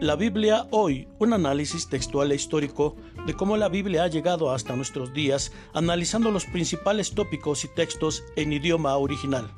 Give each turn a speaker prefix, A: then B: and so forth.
A: La Biblia hoy, un análisis textual e histórico de cómo la Biblia ha llegado hasta nuestros días, analizando los principales tópicos y textos en idioma original.